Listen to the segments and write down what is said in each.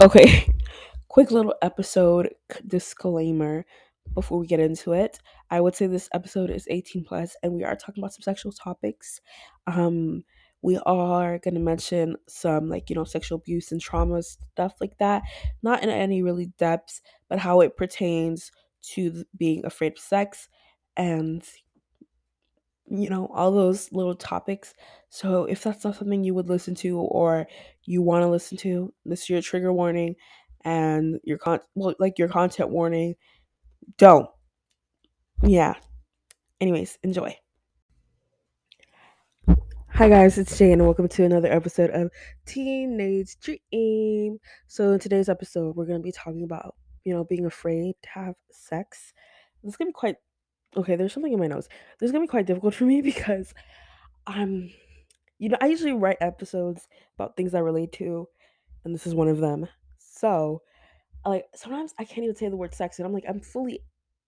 Okay, quick little episode disclaimer before we get into it. I would say this episode is 18 plus and we are talking about some sexual topics. Um we are going to mention some like, you know, sexual abuse and trauma stuff like that, not in any really depths but how it pertains to being afraid of sex and you know, all those little topics. So if that's not something you would listen to or you want to listen to, this is your trigger warning and your con well, like your content warning. Don't. Yeah. Anyways, enjoy. Hi guys, it's Jane and welcome to another episode of Teenage Dream. So in today's episode, we're gonna be talking about, you know, being afraid to have sex. It's gonna be quite okay, there's something in my nose. This is gonna be quite difficult for me because I'm you know, I usually write episodes about things I relate to, and this is one of them. So, like, sometimes I can't even say the word sex, and I'm like, I'm fully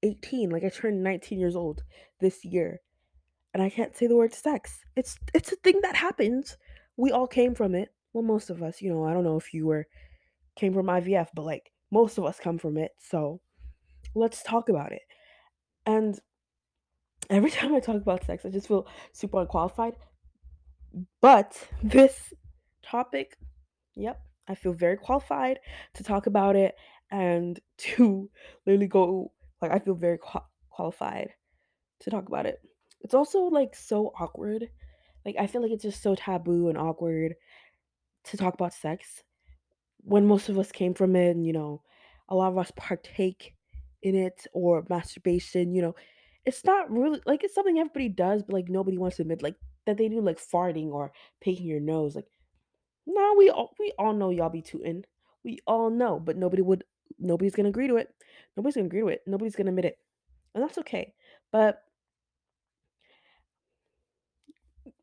18. Like, I turned 19 years old this year, and I can't say the word sex. It's it's a thing that happens. We all came from it. Well, most of us, you know, I don't know if you were came from IVF, but like most of us come from it. So, let's talk about it. And every time I talk about sex, I just feel super unqualified. But this topic, yep, I feel very qualified to talk about it and to literally go like I feel very qua- qualified to talk about it. It's also like so awkward. Like I feel like it's just so taboo and awkward to talk about sex when most of us came from it and you know, a lot of us partake in it or masturbation, you know. It's not really like it's something everybody does, but like nobody wants to admit like that they do like farting or picking your nose. Like no, we all we all know y'all be tooting. We all know, but nobody would nobody's gonna agree to it. Nobody's gonna agree to it. Nobody's gonna admit it. And that's okay. But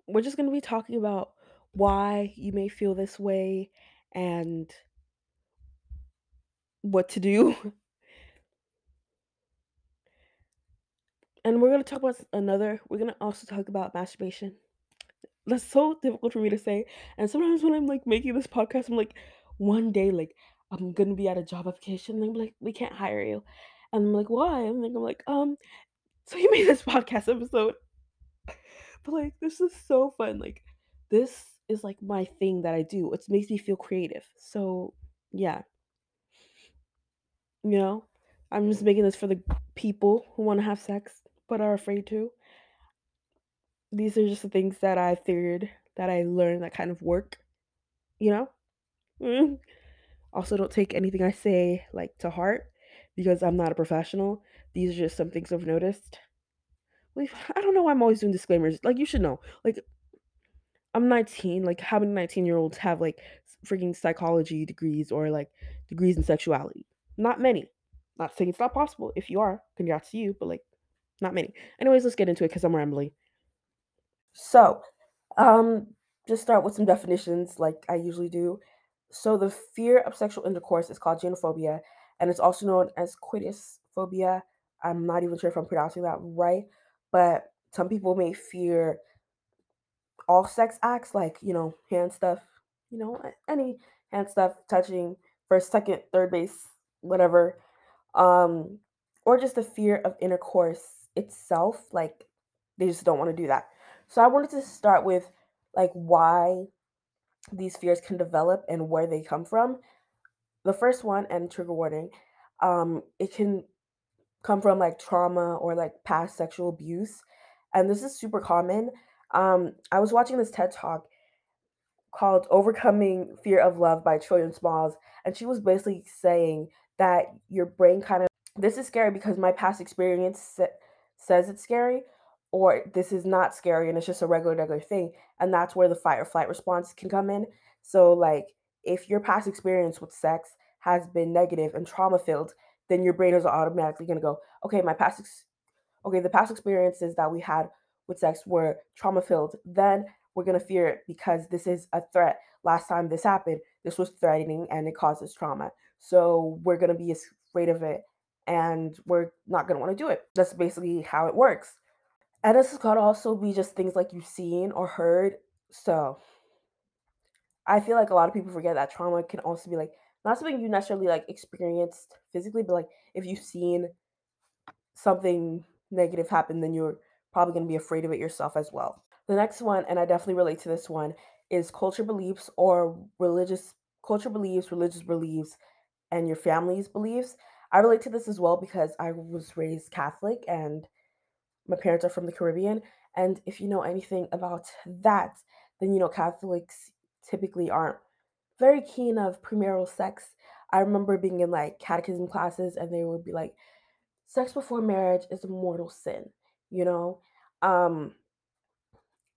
we're just gonna be talking about why you may feel this way and what to do. And we're gonna talk about another we're gonna also talk about masturbation. That's so difficult for me to say. And sometimes when I'm like making this podcast, I'm like, one day, like, I'm gonna be at a job application, and I'm like, we can't hire you. And I'm like, why? And then I'm like, um, so you made this podcast episode. But like this is so fun. Like this is like my thing that I do. It makes me feel creative. So yeah, you know, I'm just making this for the people who want to have sex but are afraid to. These are just the things that I figured that I learned that kind of work, you know? Mm. Also, don't take anything I say like to heart because I'm not a professional. These are just some things I've noticed. I don't know why I'm always doing disclaimers. Like, you should know. Like, I'm 19. Like, how many 19 year olds have like freaking psychology degrees or like degrees in sexuality? Not many. Not saying it's not possible. If you are, congrats to you, but like, not many. Anyways, let's get into it because I'm rambling. So, um, just start with some definitions like I usually do. So, the fear of sexual intercourse is called genophobia, and it's also known as coitus phobia. I'm not even sure if I'm pronouncing that right, but some people may fear all sex acts, like, you know, hand stuff, you know, any hand stuff, touching, first, second, third base, whatever. Um, or just the fear of intercourse itself, like they just don't want to do that. So I wanted to start with like why these fears can develop and where they come from. The first one, and trigger warning, um, it can come from like trauma or like past sexual abuse. And this is super common. Um, I was watching this TED talk called Overcoming Fear of Love by Trillian Smalls, and she was basically saying that your brain kind of this is scary because my past experience says it's scary, or this is not scary and it's just a regular regular thing, and that's where the fight or flight response can come in. So like if your past experience with sex has been negative and trauma filled, then your brain is automatically going to go, okay, my past ex- okay, the past experiences that we had with sex were trauma filled. Then we're going to fear it because this is a threat. Last time this happened, this was threatening and it causes trauma. So we're going to be afraid of it and we're not going to want to do it. That's basically how it works. And this could also be just things like you've seen or heard. So I feel like a lot of people forget that trauma can also be like not something you necessarily like experienced physically, but like if you've seen something negative happen, then you're probably going to be afraid of it yourself as well. The next one, and I definitely relate to this one, is culture beliefs or religious culture beliefs, religious beliefs, and your family's beliefs. I relate to this as well because I was raised Catholic and my parents are from the Caribbean. And if you know anything about that, then you know Catholics typically aren't very keen of premarital sex. I remember being in like catechism classes and they would be like, sex before marriage is a mortal sin, you know? Um,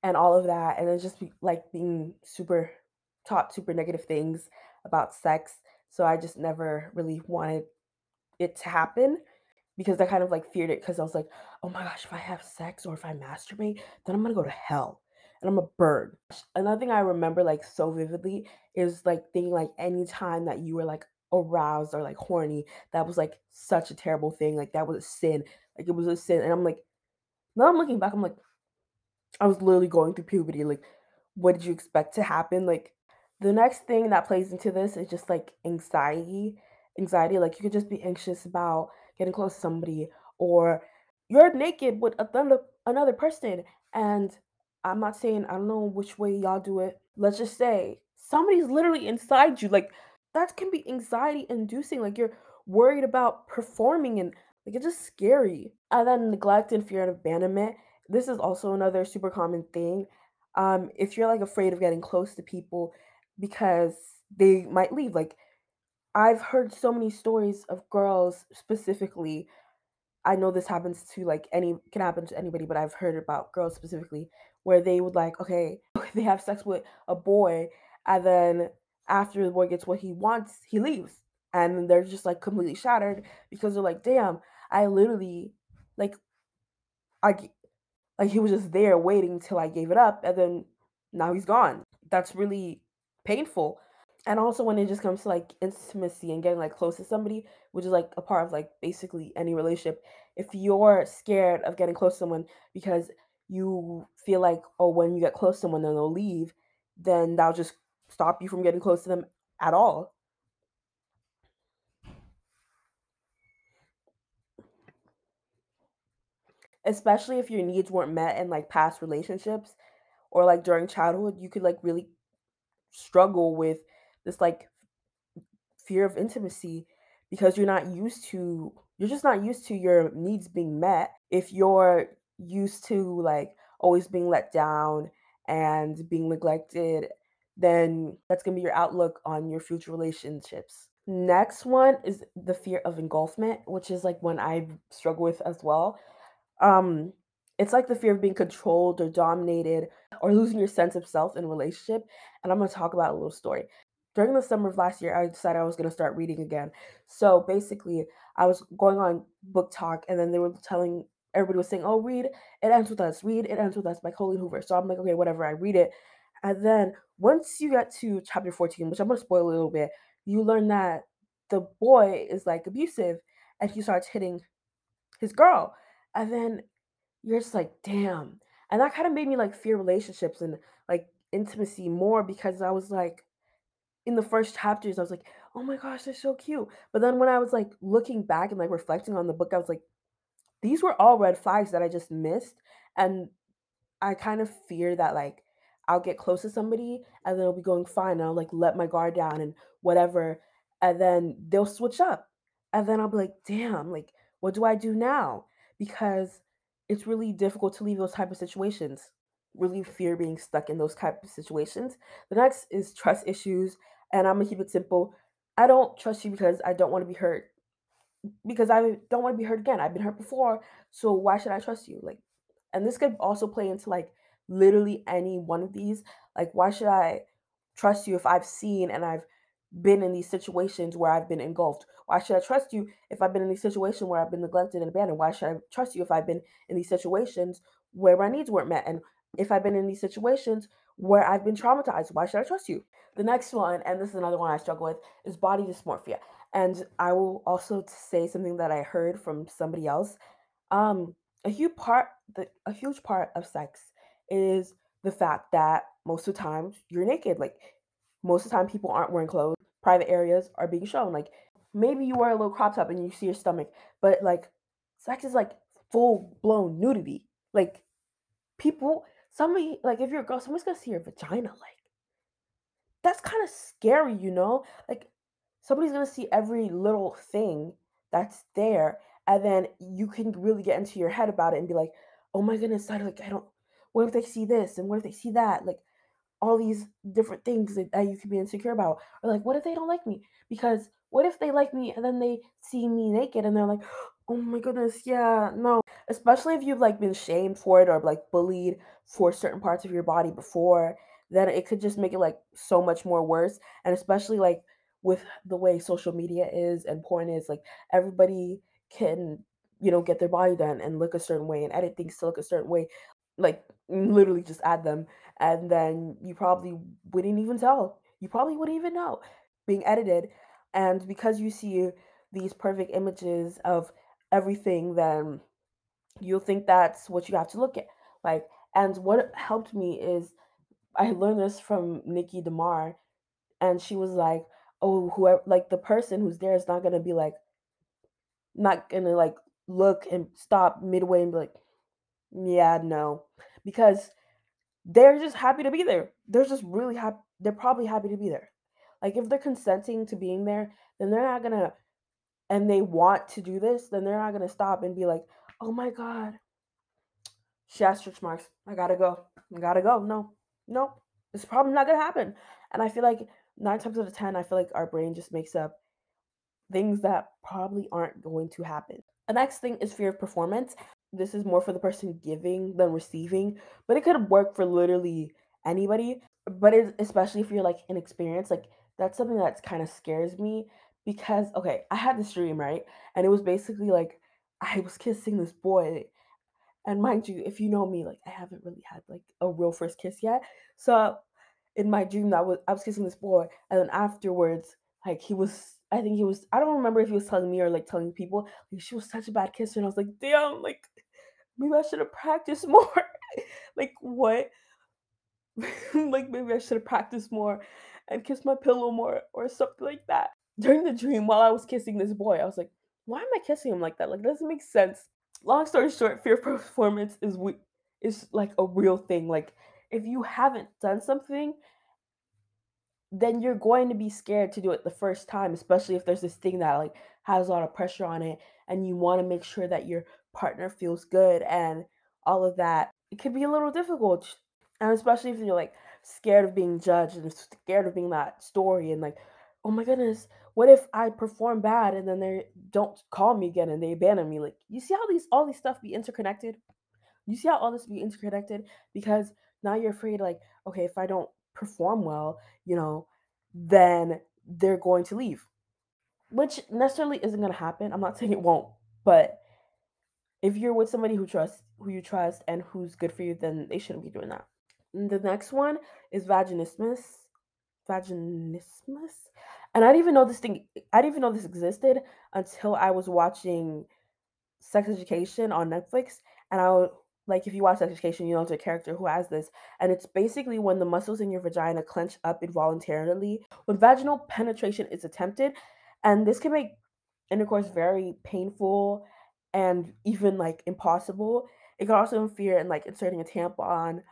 and all of that. And it's just be, like being super taught super negative things about sex. So I just never really wanted it to happen because I kind of like feared it because I was like, oh my gosh, if I have sex or if I masturbate, then I'm gonna go to hell and I'm a bird. Another thing I remember like so vividly is like thinking like anytime that you were like aroused or like horny, that was like such a terrible thing. Like that was a sin. Like it was a sin. And I'm like, now I'm looking back, I'm like, I was literally going through puberty. Like, what did you expect to happen? Like, the next thing that plays into this is just like anxiety. Anxiety, like you could just be anxious about getting close to somebody, or you're naked with another another person. And I'm not saying I don't know which way y'all do it. Let's just say somebody's literally inside you. Like that can be anxiety inducing. Like you're worried about performing and like it's just scary. And then neglect and fear and abandonment. This is also another super common thing. Um, if you're like afraid of getting close to people because they might leave. Like I've heard so many stories of girls specifically. I know this happens to like any can happen to anybody, but I've heard about girls specifically where they would like, okay, they have sex with a boy, and then after the boy gets what he wants, he leaves. And they're just like completely shattered because they're like, damn, I literally like I like he was just there waiting till I gave it up and then now he's gone. That's really painful. And also when it just comes to like intimacy and getting like close to somebody, which is like a part of like basically any relationship, if you're scared of getting close to someone because you feel like, oh, when you get close to someone, then they'll leave, then that'll just stop you from getting close to them at all. Especially if your needs weren't met in like past relationships or like during childhood, you could like really struggle with this like fear of intimacy because you're not used to you're just not used to your needs being met. If you're used to like always being let down and being neglected then that's going to be your outlook on your future relationships. Next one is the fear of engulfment which is like one i struggle with as well. Um it's like the fear of being controlled or dominated or losing your sense of self in a relationship and i'm going to talk about a little story during the summer of last year, I decided I was going to start reading again. So basically, I was going on BookTok, and then they were telling everybody was saying, "Oh, read It Ends with Us, read It Ends with Us by Colleen Hoover." So I'm like, okay, whatever. I read it, and then once you get to chapter 14, which I'm going to spoil a little bit, you learn that the boy is like abusive, and he starts hitting his girl, and then you're just like, damn. And that kind of made me like fear relationships and like intimacy more because I was like in the first chapters, I was like, "Oh my gosh, they're so cute." But then when I was like looking back and like reflecting on the book, I was like, these were all red flags that I just missed. And I kind of fear that like I'll get close to somebody and then it'll be going fine. And I'll like let my guard down and whatever. And then they'll switch up. And then I'll be like, damn, like, what do I do now? Because it's really difficult to leave those type of situations. Really fear being stuck in those type of situations. The next is trust issues and I'm gonna keep it simple. I don't trust you because I don't want to be hurt. Because I don't want to be hurt again. I've been hurt before, so why should I trust you? Like, and this could also play into like literally any one of these. Like, why should I trust you if I've seen and I've been in these situations where I've been engulfed? Why should I trust you if I've been in these situations where I've been neglected and abandoned? Why should I trust you if I've been in these situations where my needs weren't met? And if I've been in these situations where I've been traumatized, why should I trust you? The next one, and this is another one I struggle with, is body dysmorphia. And I will also say something that I heard from somebody else. Um, a huge part, the, a huge part of sex is the fact that most of the time you're naked. Like most of the time, people aren't wearing clothes. private areas are being shown. Like maybe you wear a little crop top and you see your stomach, but like sex is like full blown nudity. Like people, somebody like if you're a girl, someone's gonna see your vagina. Like that's kind of scary, you know? Like somebody's gonna see every little thing that's there, and then you can really get into your head about it and be like, oh my goodness, I like I don't what if they see this and what if they see that? Like all these different things that, that you could be insecure about. Or like, what if they don't like me? Because what if they like me and then they see me naked and they're like, oh my goodness, yeah, no. Especially if you've like been shamed for it or like bullied for certain parts of your body before, then it could just make it like so much more worse. And especially like with the way social media is and porn is, like everybody can, you know, get their body done and look a certain way and edit things to look a certain way. Like literally just add them and then you probably wouldn't even tell. You probably wouldn't even know being edited. And because you see these perfect images of everything, then you'll think that's what you have to look at. Like, and what helped me is I learned this from Nikki DeMar, and she was like, "Oh, whoever, like the person who's there is not gonna be like, not gonna like look and stop midway and be like, yeah, no, because they're just happy to be there. They're just really happy. They're probably happy to be there. Like if they're consenting to being there, then they're not gonna, and they want to do this, then they're not gonna stop and be like, oh my god, she has stretch marks. I gotta go. I gotta go. No, no, it's probably not gonna happen. And I feel like nine times out of ten, I feel like our brain just makes up things that probably aren't going to happen. The next thing is fear of performance this is more for the person giving than receiving, but it could work for literally anybody. But especially if you're like inexperienced, like that's something that kind of scares me because okay, I had this dream right, and it was basically like I was kissing this boy, and mind you, if you know me, like I haven't really had like a real first kiss yet. So in my dream, that was I was kissing this boy, and then afterwards, like he was I think he was I don't remember if he was telling me or like telling people like she was such a bad kisser and I was like damn like maybe I should have practiced more. like what? like maybe I should have practiced more and kissed my pillow more or something like that. During the dream, while I was kissing this boy, I was like, why am I kissing him like that? Like, doesn't make sense. Long story short, fear of performance is we is like a real thing. Like, if you haven't done something, then you're going to be scared to do it the first time, especially if there's this thing that like has a lot of pressure on it and you want to make sure that you're partner feels good and all of that, it could be a little difficult. And especially if you're like scared of being judged and scared of being that story and like, oh my goodness, what if I perform bad and then they don't call me again and they abandon me? Like, you see how these all these stuff be interconnected? You see how all this be interconnected? Because now you're afraid, like, okay, if I don't perform well, you know, then they're going to leave. Which necessarily isn't gonna happen. I'm not saying it won't, but if you're with somebody who trusts who you trust and who's good for you, then they shouldn't be doing that. And the next one is vaginismus. Vaginismus. And I didn't even know this thing I didn't even know this existed until I was watching Sex Education on Netflix. And I was like if you watch Sex Education, you know it's a character who has this. And it's basically when the muscles in your vagina clench up involuntarily when vaginal penetration is attempted. And this can make intercourse very painful and even like impossible. It can also interfere in like inserting a tampon,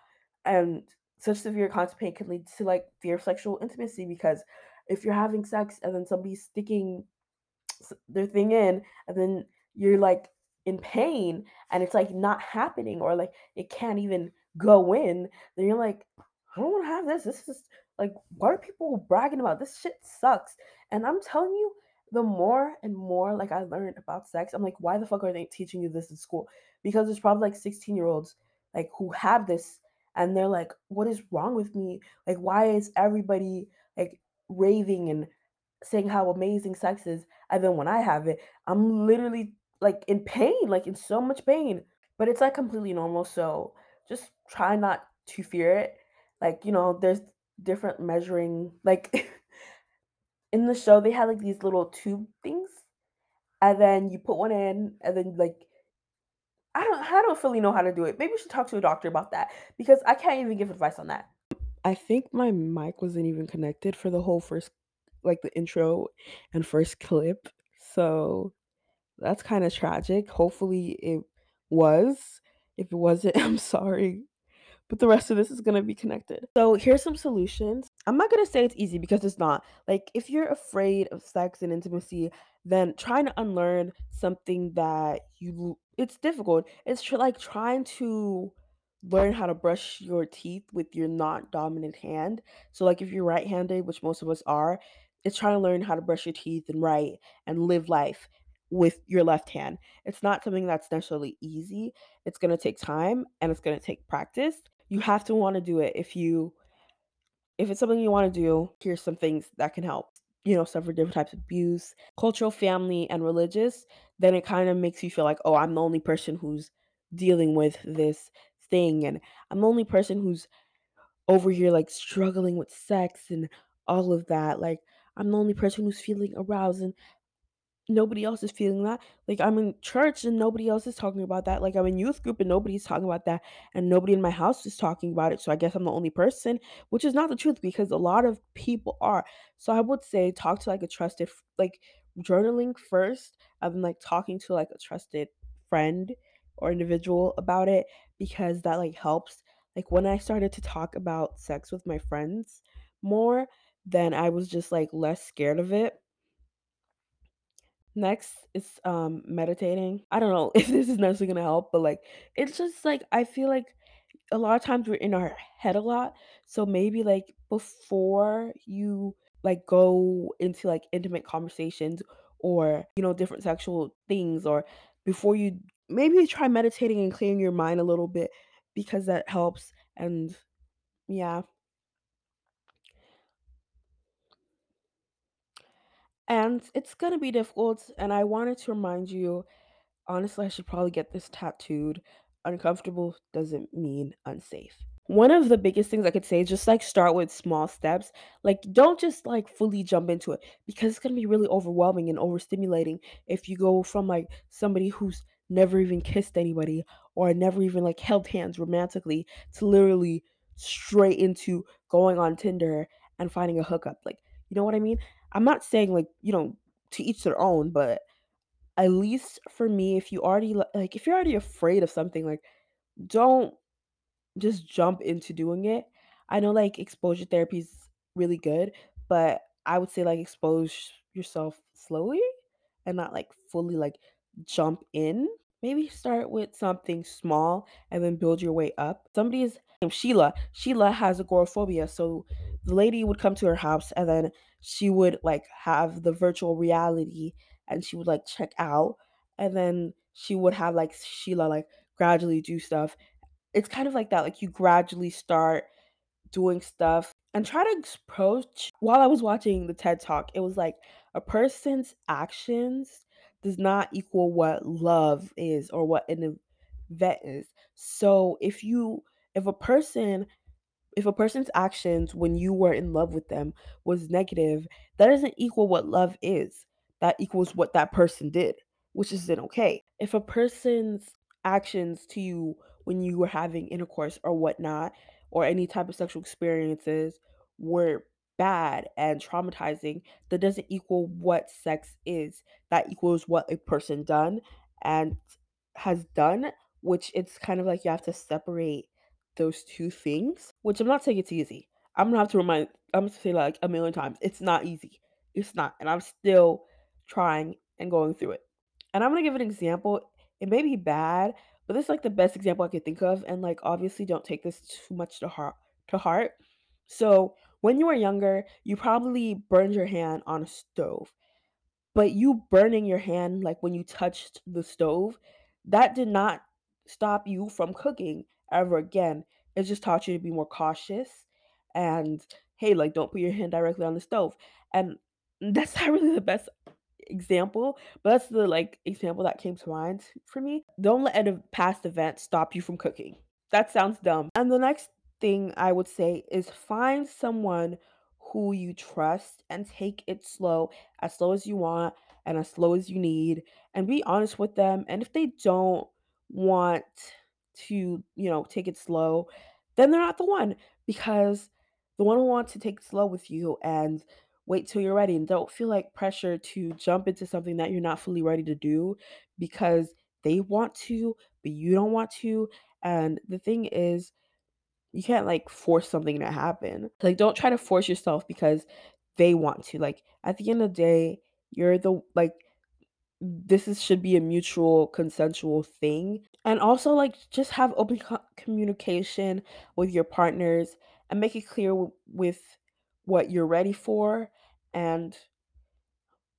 and such severe constipation can lead to like fear of sexual intimacy because if you're having sex and then somebody's sticking their thing in, and then you're like in pain and it's like not happening or like it can't even go in, then you're like, I don't want to have this. This is like, what are people bragging about? This shit sucks. And I'm telling you, the more and more like I learned about sex, I'm like, why the fuck are they teaching you this in school? Because there's probably like 16 year olds like who have this and they're like, what is wrong with me? Like, why is everybody like raving and saying how amazing sex is? And then when I have it, I'm literally like in pain, like in so much pain. But it's like completely normal. So just try not to fear it. Like, you know, there's different measuring, like in the show they had like these little tube things and then you put one in and then like I don't I don't fully know how to do it. Maybe we should talk to a doctor about that because I can't even give advice on that. I think my mic wasn't even connected for the whole first like the intro and first clip. So that's kinda tragic. Hopefully it was. If it wasn't, I'm sorry. But the rest of this is gonna be connected. So here's some solutions. I'm not gonna say it's easy because it's not. Like if you're afraid of sex and intimacy, then trying to unlearn something that you it's difficult. It's tr- like trying to learn how to brush your teeth with your not dominant hand. So like if you're right-handed, which most of us are, it's trying to learn how to brush your teeth and write and live life with your left hand. It's not something that's necessarily easy. It's going to take time and it's going to take practice. You have to want to do it if you if it's something you want to do, here's some things that can help. You know, suffer different types of abuse, cultural, family, and religious, then it kind of makes you feel like, oh, I'm the only person who's dealing with this thing. And I'm the only person who's over here like struggling with sex and all of that. Like, I'm the only person who's feeling aroused and nobody else is feeling that. Like I'm in church and nobody else is talking about that. Like I'm in youth group and nobody's talking about that and nobody in my house is talking about it. So I guess I'm the only person, which is not the truth because a lot of people are. So I would say talk to like a trusted like journaling first and then like talking to like a trusted friend or individual about it because that like helps. Like when I started to talk about sex with my friends more, then I was just like less scared of it Next is um meditating. I don't know if this is necessarily gonna help, but like it's just like I feel like a lot of times we're in our head a lot. So maybe like before you like go into like intimate conversations or you know different sexual things or before you maybe try meditating and clearing your mind a little bit because that helps and yeah. And it's gonna be difficult and I wanted to remind you Honestly, I should probably get this tattooed. Uncomfortable doesn't mean unsafe. One of the biggest things I could say is just like start with small steps. Like, don't just like fully jump into it because it's gonna be really overwhelming and overstimulating if you go from like somebody who's never even kissed anybody or never even like held hands romantically to literally straight into going on Tinder and finding a hookup. Like, you know what I mean? I'm not saying like, you know, to each their own, but at least for me, if you already like, if you're already afraid of something, like, don't just jump into doing it. I know, like, exposure therapy is really good, but I would say, like, expose yourself slowly and not, like, fully, like, jump in. Maybe start with something small and then build your way up. Somebody is Sheila. Sheila has agoraphobia, so the lady would come to her house and then she would, like, have the virtual reality and she would, like, check out, and then she would have, like, Sheila, like, gradually do stuff it's kind of like that, like, you gradually start doing stuff and try to approach while I was watching the TED Talk, it was like, a person's actions does not equal what love is or what an event is. So, if you if a person if a person's actions when you were in love with them was negative, that doesn't equal what love is. That equals what that person did, which isn't okay. If a person's actions to you when you were having intercourse or whatnot, or any type of sexual experiences were bad and traumatizing, that doesn't equal what sex is. That equals what a person done and has done, which it's kind of like you have to separate those 2 things, which I'm not saying it's easy. I'm gonna have to remind I'm gonna say like a million times, it's not easy. It's not, and I'm still trying and going through it. And I'm gonna give an example. It may be bad, but this is like the best example I could think of, and like obviously don't take this too much to heart to heart. So when you were younger, you probably burned your hand on a stove. But you burning your hand, like, when you touched the stove, that did not stop you from cooking ever again. It just taught you to be more cautious and, hey, like, don't put your hand directly on the stove. And that's not really the best example, but that's the, like, example that came to mind for me. Don't let a past event stop you from cooking. That sounds dumb. And the next thing I would say is find someone who you trust and take it slow, as slow as you want and as slow as you need, and be honest with them. And if they don't want to, you know, take it slow, then they're not the one because the one who wants to take it slow with you and wait till you're ready and don't feel like pressure to jump into something that you're not fully ready to do because they want to, but you don't want to. And the thing is, you can't like force something to happen. Like, don't try to force yourself because they want to. Like, at the end of the day, you're the like this is should be a mutual consensual thing. And also like just have open co- communication with your partners and make it clear w- with what you're ready for and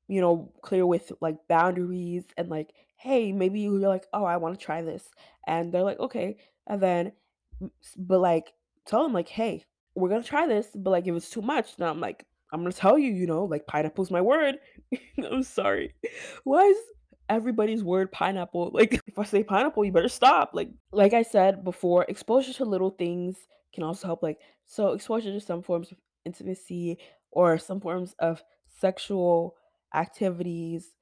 you know, clear with like boundaries and like, hey, maybe you're like, oh, I want to try this. And they're like, okay. And then, but like, tell them, like, hey, we're to try this. But like, if it's too much, then I'm like, I'm to tell you, you know, like, pineapple's my word. I'm sorry. Why is everybody's word pineapple? Like, if I say pineapple, you better stop. Like, like I said before, exposure to little things can also help. Like, so exposure to some forms of intimacy or some forms of sexual activities,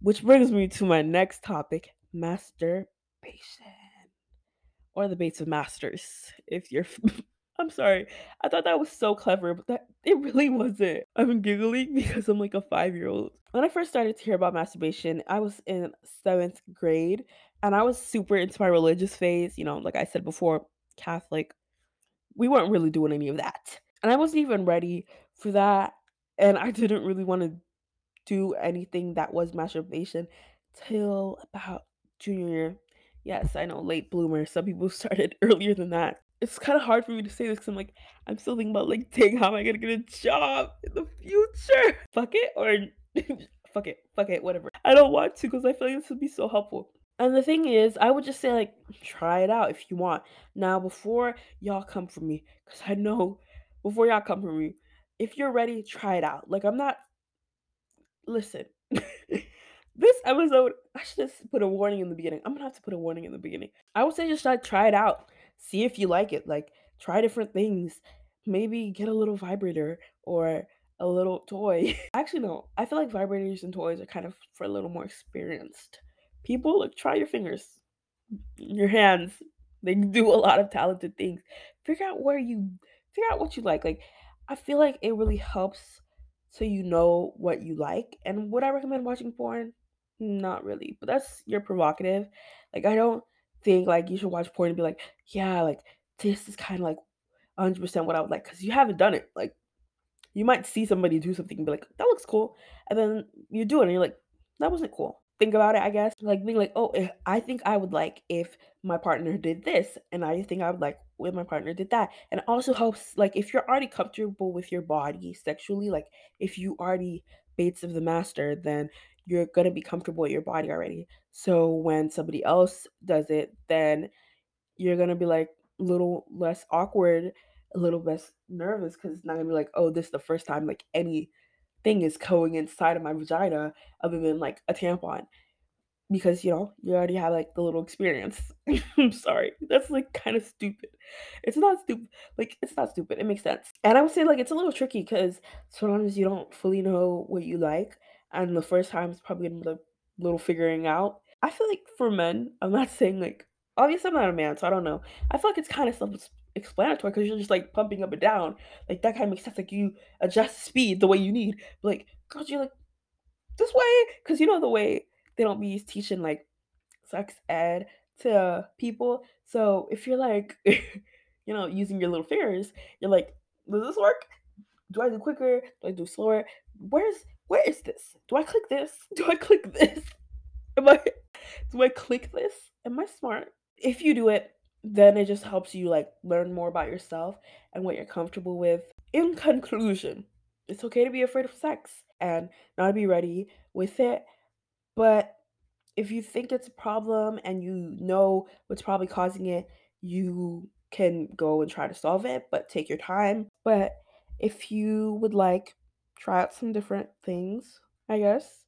which brings me to my next topic masturbation or the baits of masters. If you're, I'm sorry, I thought that was so clever, but that it really wasn't. I'm giggling because I'm like a five year old. When I first started to hear about masturbation, I was in seventh grade and I was super into my religious phase. You know, like I said before, Catholic. We weren't really doing any of that. And I wasn't even ready for that. And I didn't really want to do anything that was masturbation till about junior year. Yes, I know, late bloomer. Some people started earlier than that. It's kind of hard for me to say this because I'm like, I'm still thinking about like, dang, how am I gonna get a job in the future? Fuck it or fuck it, fuck it, whatever. I don't want to because I feel like this would be so helpful. And the thing is, I would just say like, try it out if you want. Now, before y'all come for me, because I know before y'all come for me, if you're ready, try it out. Like I'm not Listen, this episode, I should just put a warning in the beginning. I'm gonna have to put a warning in the beginning. I would say just like try it out, see if you like it. Like try different things. Maybe get a little vibrator or a little toy. Actually, no. I feel like vibrators and toys are kind of for a little more experienced people. Like try your fingers, your hands. They do a lot of talented things. Figure out where you figure out what you like. Like I feel like it really helps so you know what you like. And would I recommend watching porn? Not really, but that's your provocative. Like I don't think like you should watch porn and be like, yeah, like this is kind of like 100% what I would like because you haven't done it. Like you might see somebody do something and be like, "That looks cool," and then you do it and you're like, "That wasn't cool." Think about it, I guess. Like being like, "Oh, if, I think I would like if my partner did this, and I think I would like when my partner did that." And also helps, like, if you're already comfortable with your body sexually, like if you already baits of the master, then you're gonna be comfortable with your body already. So when somebody else does it, then you're gonna be like a little less awkward, a little less nervous because it's not gonna be like, oh, this is the first time like anything is going inside of my vagina other than like a tampon. Because you know, you already have like the little experience. I'm sorry. That's like kind of stupid. It's not stupid. Like it's not stupid. It makes sense. And I would say like it's a little tricky because sometimes you don't fully know what you like. And the first time is probably gonna be little figuring out. I feel like for men, I'm not saying like obviously I'm not a man, so I don't know. I feel like it's kind of self-explanatory because you're just like pumping up and down. Like that kind of makes sense. Like you adjust speed the way you need. But, like girls, you're like this way because you know the way they don't be teaching like sex ed to people. So if you're like, you know, using your little fingers, you're like, does this work? Do I do quicker? Do I do slower? Where's where is this? Do I click this? Do I click this? Am I do I click this? Am I smart? If you do it, then it just helps you like learn more about yourself and what you're comfortable with. In conclusion, it's okay to be afraid of sex and not be ready with it, but if you think it's a problem and you know what's probably causing it, you can go and try to solve it, but take your time. But if you would like, try out some different things, I guess.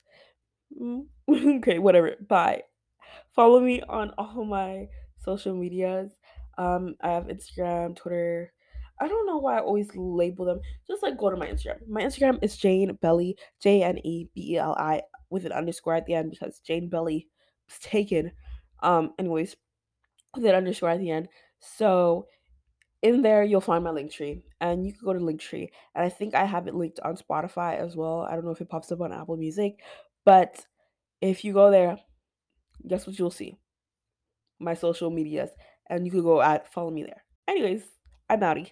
Mm, okay, whatever. Bye. Follow me on all my social medias. Um, I have Instagram, Twitter. I don't know why I always label them. Just like go to my Instagram. My Instagram is Jane Belly, J N E B E L I, with an underscore at the end because Jane Belly was taken. Um, anyways, with an underscore at the end. So In there, you'll find my Linktree and you can go to Linktree and I think I have it linked on Spotify as well. I don't know if it pops up on Apple Music, but if you go there, guess what you'll see? My social medias, and you could go at follow me there. Anyways, I'm outie.